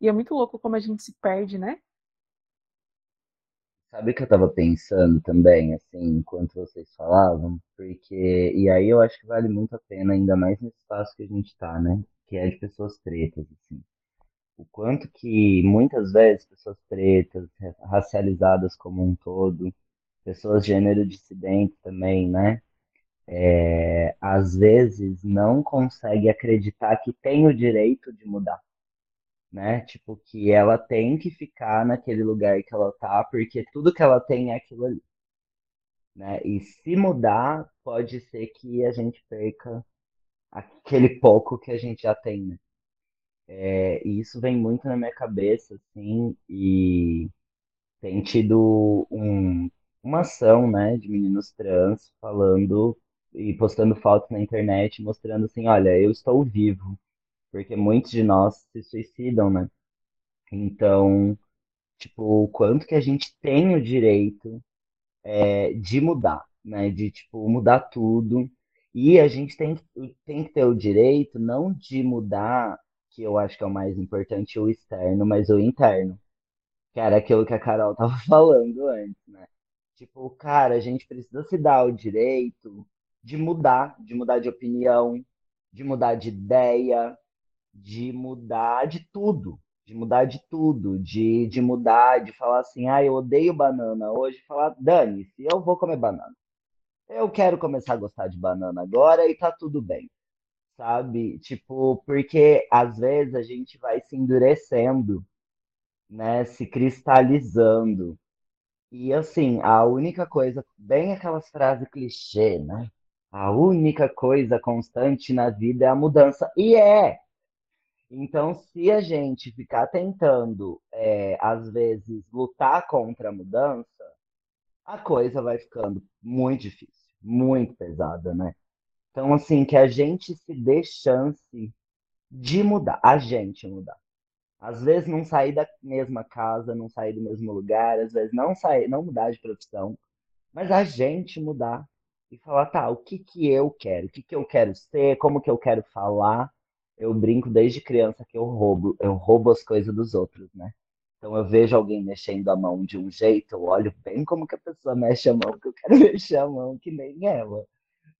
E é muito louco como a gente se perde, né? Sabe o que eu tava pensando também, assim, enquanto vocês falavam? Porque, e aí eu acho que vale muito a pena, ainda mais nesse espaço que a gente tá, né? Que é de pessoas pretas, assim. O quanto que muitas vezes pessoas pretas, racializadas como um todo, pessoas gênero dissidentes também, né? É, às vezes não consegue acreditar que tem o direito de mudar né? Tipo, que ela tem que ficar naquele lugar que ela tá, porque tudo que ela tem é aquilo ali. Né? E se mudar, pode ser que a gente perca aquele pouco que a gente já tem, né? É, e isso vem muito na minha cabeça, assim, e tem tido um, uma ação, né, de meninos trans falando e postando fotos na internet, mostrando assim, olha, eu estou vivo, porque muitos de nós se suicidam, né? Então, tipo, o quanto que a gente tem o direito é, de mudar, né? De, tipo, mudar tudo. E a gente tem, tem que ter o direito não de mudar, que eu acho que é o mais importante, o externo, mas o interno. Que era aquilo que a Carol tava falando antes, né? Tipo, cara, a gente precisa se dar o direito de mudar, de mudar de opinião, de mudar de ideia, de mudar de tudo, de mudar de tudo, de, de mudar, de falar assim, ah, eu odeio banana. Hoje falar, dane-se, eu vou comer banana. Eu quero começar a gostar de banana agora e tá tudo bem. Sabe? Tipo, porque às vezes a gente vai se endurecendo, né? Se cristalizando. E assim, a única coisa, bem aquelas frases clichê, né? A única coisa constante na vida é a mudança. E é, então, se a gente ficar tentando, é, às vezes, lutar contra a mudança, a coisa vai ficando muito difícil, muito pesada, né? Então, assim, que a gente se dê chance de mudar, a gente mudar. Às vezes não sair da mesma casa, não sair do mesmo lugar, às vezes não sair, não mudar de profissão, mas a gente mudar e falar, tá, o que que eu quero? O que que eu quero ser? Como que eu quero falar? eu brinco desde criança que eu roubo, eu roubo as coisas dos outros, né? Então eu vejo alguém mexendo a mão de um jeito, eu olho bem como que a pessoa mexe a mão, que eu quero mexer a mão que nem ela,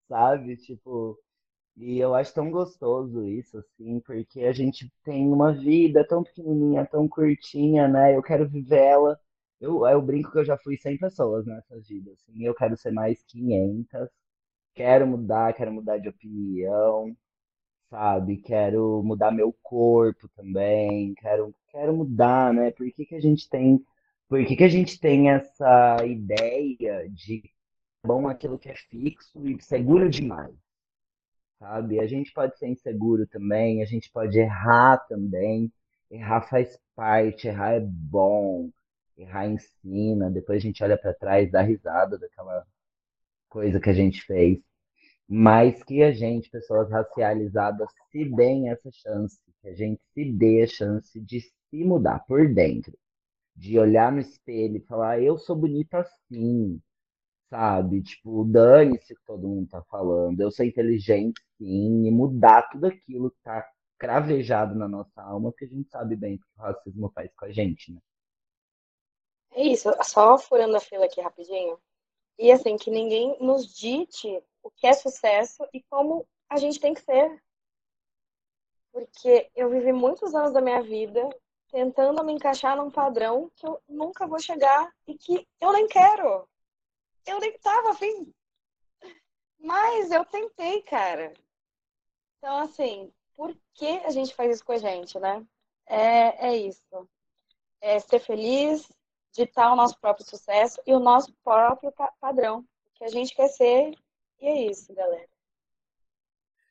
sabe? Tipo, e eu acho tão gostoso isso, assim, porque a gente tem uma vida tão pequenininha, tão curtinha, né? Eu quero viver ela. Eu, eu brinco que eu já fui 100 pessoas nessa vida, assim, eu quero ser mais 500. Quero mudar, quero mudar de opinião, sabe? Quero mudar meu corpo também, quero, quero mudar, né? Por que que a gente tem, por que que a gente tem essa ideia de bom aquilo que é fixo e seguro demais, sabe? A gente pode ser inseguro também, a gente pode errar também. Errar faz parte, errar é bom, errar ensina. Depois a gente olha para trás, dá risada daquela coisa que a gente fez mas que a gente, pessoas racializadas, se deem essa chance, que a gente se dê a chance de se mudar por dentro, de olhar no espelho e falar: eu sou bonita assim, sabe? Tipo, dane-se que todo mundo tá falando. Eu sou inteligente, sim, e mudar tudo aquilo que tá cravejado na nossa alma, porque a gente sabe bem o que o racismo faz com a gente, né? É isso, só furando a fila aqui rapidinho. E assim, que ninguém nos dite o que é sucesso e como a gente tem que ser. Porque eu vivi muitos anos da minha vida tentando me encaixar num padrão que eu nunca vou chegar e que eu nem quero. Eu nem tava afim. Mas eu tentei, cara. Então, assim, por que a gente faz isso com a gente, né? É, é isso. É ser feliz, ditar o nosso próprio sucesso e o nosso próprio padrão. Que a gente quer ser. E é isso, galera.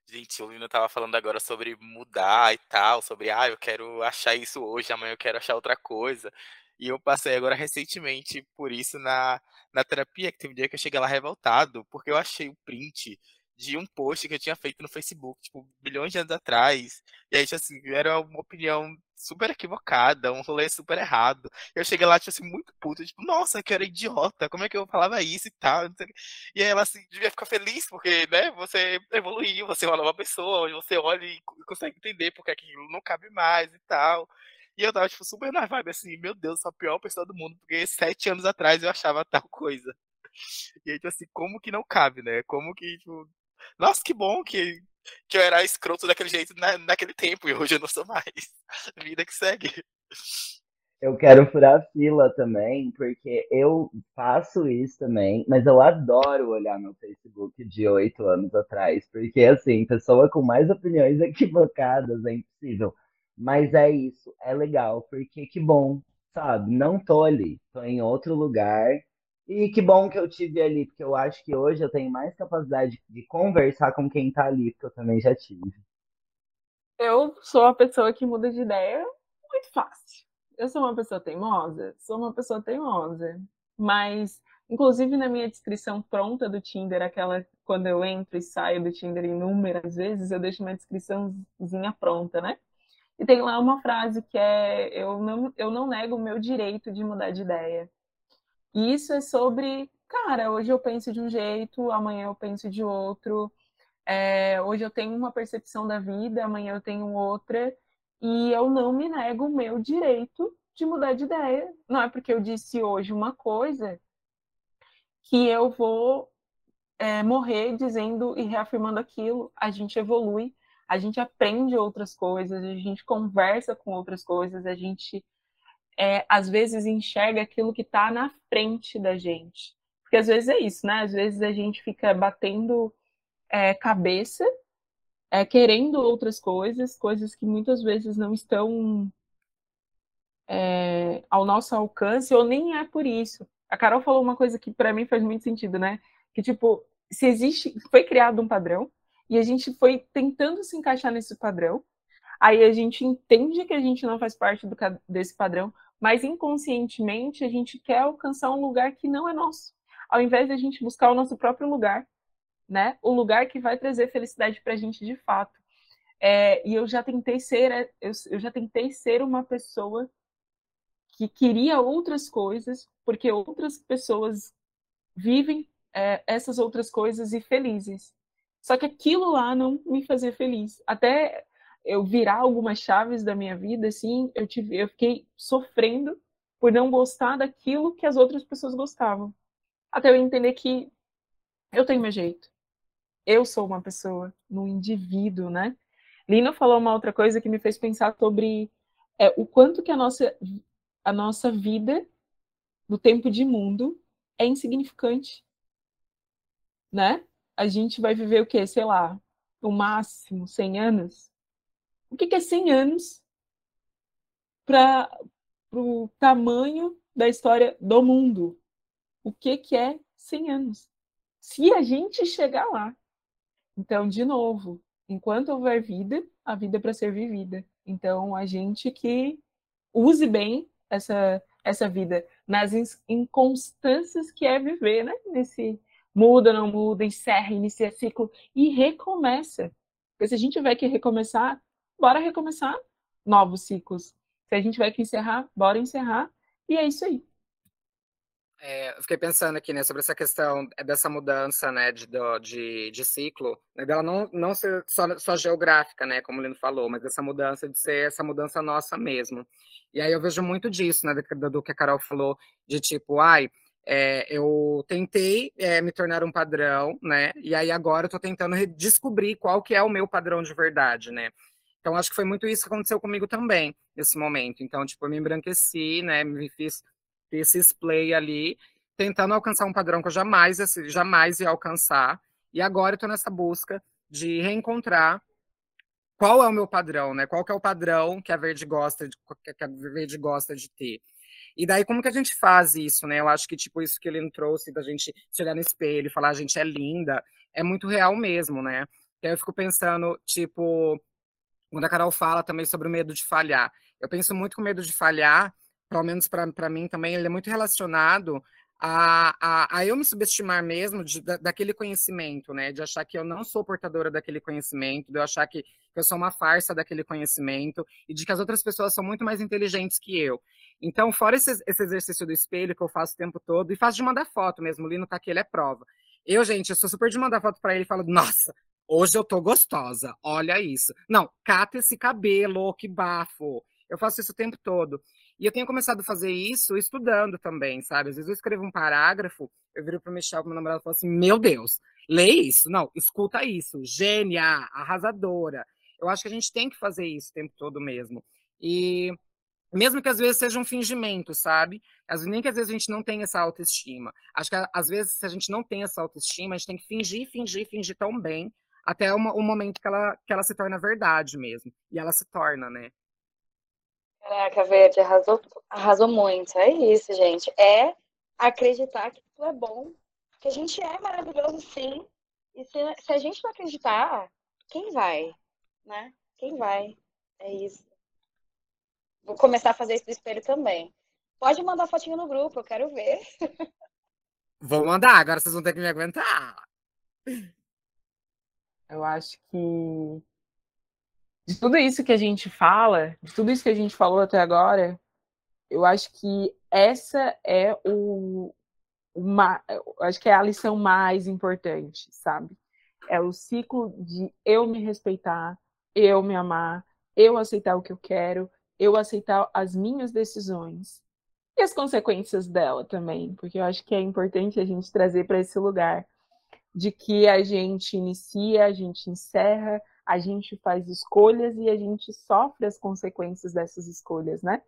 Gente, o Lino tava falando agora sobre mudar e tal, sobre, ah, eu quero achar isso hoje, amanhã eu quero achar outra coisa. E eu passei agora recentemente por isso na, na terapia, que teve um dia que eu cheguei lá revoltado, porque eu achei o print de um post que eu tinha feito no Facebook, tipo, bilhões de anos atrás. E aí, tipo assim, era uma opinião super equivocada, um rolê super errado. Eu cheguei lá, tipo assim, muito puto, tipo, nossa, que era idiota, como é que eu falava isso e tal? E aí ela, assim, devia ficar feliz, porque, né, você evoluiu, você é uma nova pessoa, você olha e consegue entender porque aquilo não cabe mais e tal. E eu tava, tipo, super na vibe, assim, meu Deus, sou a pior pessoa do mundo, porque sete anos atrás eu achava tal coisa. E aí, tipo assim, como que não cabe, né? Como que, tipo, nossa, que bom que, que eu era escroto daquele jeito na, naquele tempo e hoje eu não sou mais. Vida que segue. Eu quero furar fila também, porque eu faço isso também, mas eu adoro olhar meu Facebook de oito anos atrás, porque assim, pessoa com mais opiniões equivocadas é impossível. Mas é isso, é legal, porque que bom, sabe? Não tô ali, tô em outro lugar e que bom que eu tive ali, porque eu acho que hoje eu tenho mais capacidade de conversar com quem tá ali, porque eu também já tive. Eu sou uma pessoa que muda de ideia muito fácil. Eu sou uma pessoa teimosa? Sou uma pessoa teimosa. Mas, inclusive na minha descrição pronta do Tinder, aquela quando eu entro e saio do Tinder inúmeras vezes, eu deixo uma descriçãozinha pronta, né? E tem lá uma frase que é: eu não, eu não nego o meu direito de mudar de ideia. E isso é sobre, cara, hoje eu penso de um jeito, amanhã eu penso de outro. É, hoje eu tenho uma percepção da vida, amanhã eu tenho outra, e eu não me nego o meu direito de mudar de ideia. Não é porque eu disse hoje uma coisa que eu vou é, morrer dizendo e reafirmando aquilo. A gente evolui, a gente aprende outras coisas, a gente conversa com outras coisas, a gente é, às vezes enxerga aquilo que está na frente da gente. Porque às vezes é isso, né? Às vezes a gente fica batendo é, cabeça, é, querendo outras coisas, coisas que muitas vezes não estão é, ao nosso alcance, ou nem é por isso. A Carol falou uma coisa que para mim faz muito sentido, né? Que tipo, se existe, foi criado um padrão e a gente foi tentando se encaixar nesse padrão, aí a gente entende que a gente não faz parte do, desse padrão, mas inconscientemente a gente quer alcançar um lugar que não é nosso, ao invés de a gente buscar o nosso próprio lugar, né? O lugar que vai trazer felicidade para a gente de fato. É, e eu já tentei ser, é, eu, eu já tentei ser uma pessoa que queria outras coisas, porque outras pessoas vivem é, essas outras coisas e felizes. Só que aquilo lá não me fazia feliz. Até eu virar algumas chaves da minha vida, assim, eu, tive, eu fiquei sofrendo por não gostar daquilo que as outras pessoas gostavam. Até eu entender que eu tenho meu jeito. Eu sou uma pessoa, um indivíduo, né? Lina falou uma outra coisa que me fez pensar sobre é, o quanto que a nossa, a nossa vida no tempo de mundo é insignificante, né? A gente vai viver o quê? Sei lá, o máximo 100 anos o que, é 100 anos para o tamanho da história do mundo? O que, que é 100 anos? Se a gente chegar lá. Então, de novo, enquanto houver vida, a vida é para ser vivida. Então, a gente que use bem essa, essa vida nas inconstâncias que é viver, né? Nesse muda, não muda, encerra, inicia ciclo e recomeça. Porque se a gente tiver que recomeçar, bora recomeçar novos ciclos. Se a gente vai que encerrar, bora encerrar. E é isso aí. É, eu fiquei pensando aqui, né, sobre essa questão dessa mudança, né, de, de, de ciclo, né, dela não, não ser só, só geográfica, né, como o Lino falou, mas essa mudança de ser essa mudança nossa mesmo. E aí eu vejo muito disso, né, do, do que a Carol falou, de tipo, ai, é, eu tentei é, me tornar um padrão, né, e aí agora eu tô tentando descobrir qual que é o meu padrão de verdade, né. Então, acho que foi muito isso que aconteceu comigo também, nesse momento. Então, tipo, eu me embranqueci, né, me fiz esse display ali, tentando alcançar um padrão que eu jamais, jamais ia alcançar. E agora eu estou nessa busca de reencontrar qual é o meu padrão, né? Qual que é o padrão que a Verde gosta de, que a Verde gosta de ter. E daí, como que a gente faz isso, né? Eu acho que, tipo, isso que ele trouxe da gente se olhar no espelho e falar, a gente é linda, é muito real mesmo, né? E aí eu fico pensando, tipo, quando a Carol fala também sobre o medo de falhar. Eu penso muito com medo de falhar pelo menos para mim também, ele é muito relacionado a, a, a eu me subestimar mesmo de, da, daquele conhecimento, né? De achar que eu não sou portadora daquele conhecimento, de eu achar que, que eu sou uma farsa daquele conhecimento e de que as outras pessoas são muito mais inteligentes que eu. Então, fora esse, esse exercício do espelho que eu faço o tempo todo, e faço de mandar foto mesmo, o Lino tá aqui, ele é prova. Eu, gente, eu sou super de mandar foto para ele e falo, nossa, hoje eu tô gostosa, olha isso. Não, cata esse cabelo, que bafo. Eu faço isso o tempo todo. E eu tenho começado a fazer isso estudando também, sabe? Às vezes eu escrevo um parágrafo, eu viro para o Michel, meu namorado, e falo assim: Meu Deus, lê isso. Não, escuta isso. Gênia, arrasadora. Eu acho que a gente tem que fazer isso o tempo todo mesmo. E mesmo que às vezes seja um fingimento, sabe? Às, nem que às vezes a gente não tenha essa autoestima. Acho que às vezes, se a gente não tem essa autoestima, a gente tem que fingir, fingir, fingir tão bem até o, o momento que ela, que ela se torna verdade mesmo. E ela se torna, né? Caraca, Verde, arrasou, arrasou muito. É isso, gente. É acreditar que tudo é bom, que a gente é maravilhoso sim. E se, se a gente não acreditar, quem vai? Né? Quem vai? É isso. Vou começar a fazer isso do espelho também. Pode mandar fotinho no grupo, eu quero ver. Vou mandar, agora vocês vão ter que me aguentar. Eu acho que de tudo isso que a gente fala, de tudo isso que a gente falou até agora, eu acho que essa é o, uma, acho que é a lição mais importante, sabe? É o ciclo de eu me respeitar, eu me amar, eu aceitar o que eu quero, eu aceitar as minhas decisões e as consequências dela também, porque eu acho que é importante a gente trazer para esse lugar de que a gente inicia, a gente encerra, a gente faz escolhas e a gente sofre as consequências dessas escolhas, né?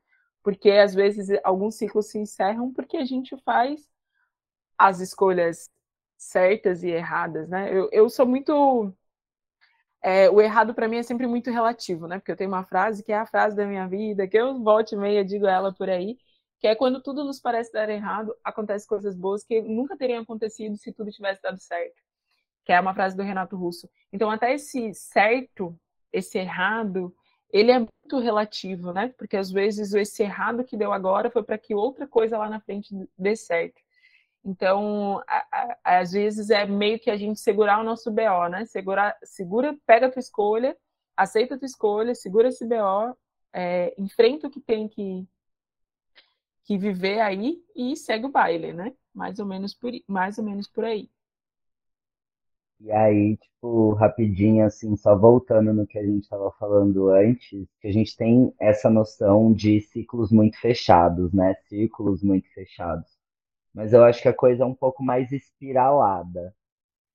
Porque às vezes alguns ciclos se encerram porque a gente faz as escolhas certas e erradas, né? Eu, eu sou muito. É, o errado para mim é sempre muito relativo, né? Porque eu tenho uma frase que é a frase da minha vida, que eu volte e meia digo ela por aí, que é quando tudo nos parece dar errado, acontecem coisas boas que nunca teriam acontecido se tudo tivesse dado certo que é uma frase do Renato Russo. Então, até esse certo, esse errado, ele é muito relativo, né? Porque às vezes esse errado que deu agora foi para que outra coisa lá na frente dê certo. Então, a, a, às vezes é meio que a gente segurar o nosso BO, né? Segurar, segura, pega a tua escolha, aceita a tua escolha, segura esse BO, é, enfrenta o que tem que, que viver aí e segue o baile, né? Mais ou menos por, mais ou menos por aí. E aí, tipo, rapidinho, assim, só voltando no que a gente estava falando antes, que a gente tem essa noção de ciclos muito fechados, né? Círculos muito fechados. Mas eu acho que a coisa é um pouco mais espiralada.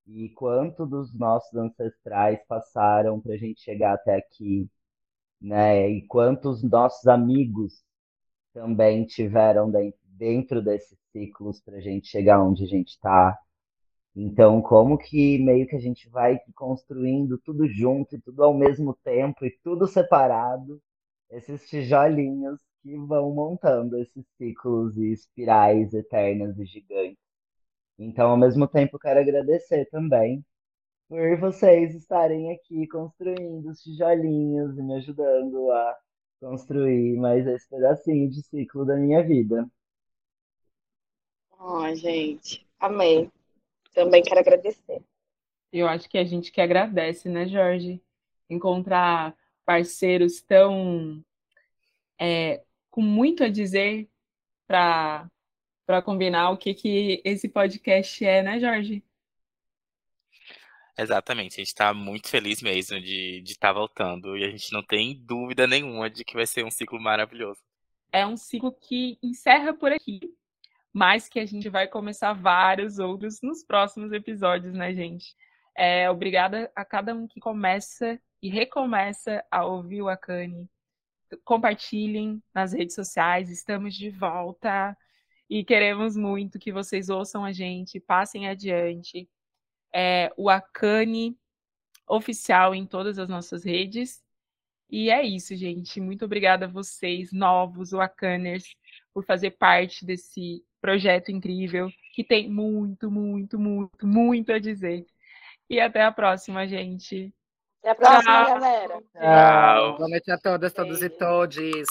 E quanto dos nossos ancestrais passaram para a gente chegar até aqui, né? E quantos nossos amigos também tiveram dentro desses ciclos para a gente chegar onde a gente está então, como que meio que a gente vai construindo tudo junto e tudo ao mesmo tempo e tudo separado, esses tijolinhos que vão montando esses ciclos e espirais eternas e gigantes. Então, ao mesmo tempo, quero agradecer também por vocês estarem aqui construindo os tijolinhos e me ajudando a construir mais esse pedacinho de ciclo da minha vida. Oh, gente, amei também quero agradecer. Eu acho que a gente que agradece, né, Jorge? Encontrar parceiros tão é, com muito a dizer para para combinar o que, que esse podcast é, né, Jorge? Exatamente, a gente está muito feliz mesmo de estar tá voltando e a gente não tem dúvida nenhuma de que vai ser um ciclo maravilhoso. É um ciclo que encerra por aqui, mas que a gente vai começar vários outros nos próximos episódios, né, gente? É, obrigada a cada um que começa e recomeça a ouvir o Akane. Compartilhem nas redes sociais, estamos de volta e queremos muito que vocês ouçam a gente, passem adiante. É, o Akane oficial em todas as nossas redes. E é isso, gente. Muito obrigada a vocês, novos Wakaners, por fazer parte desse projeto incrível que tem muito, muito, muito, muito a dizer. E até a próxima, gente. Até a próxima, Tchau. galera. Tchau. Boa noite a todas, todos e todes.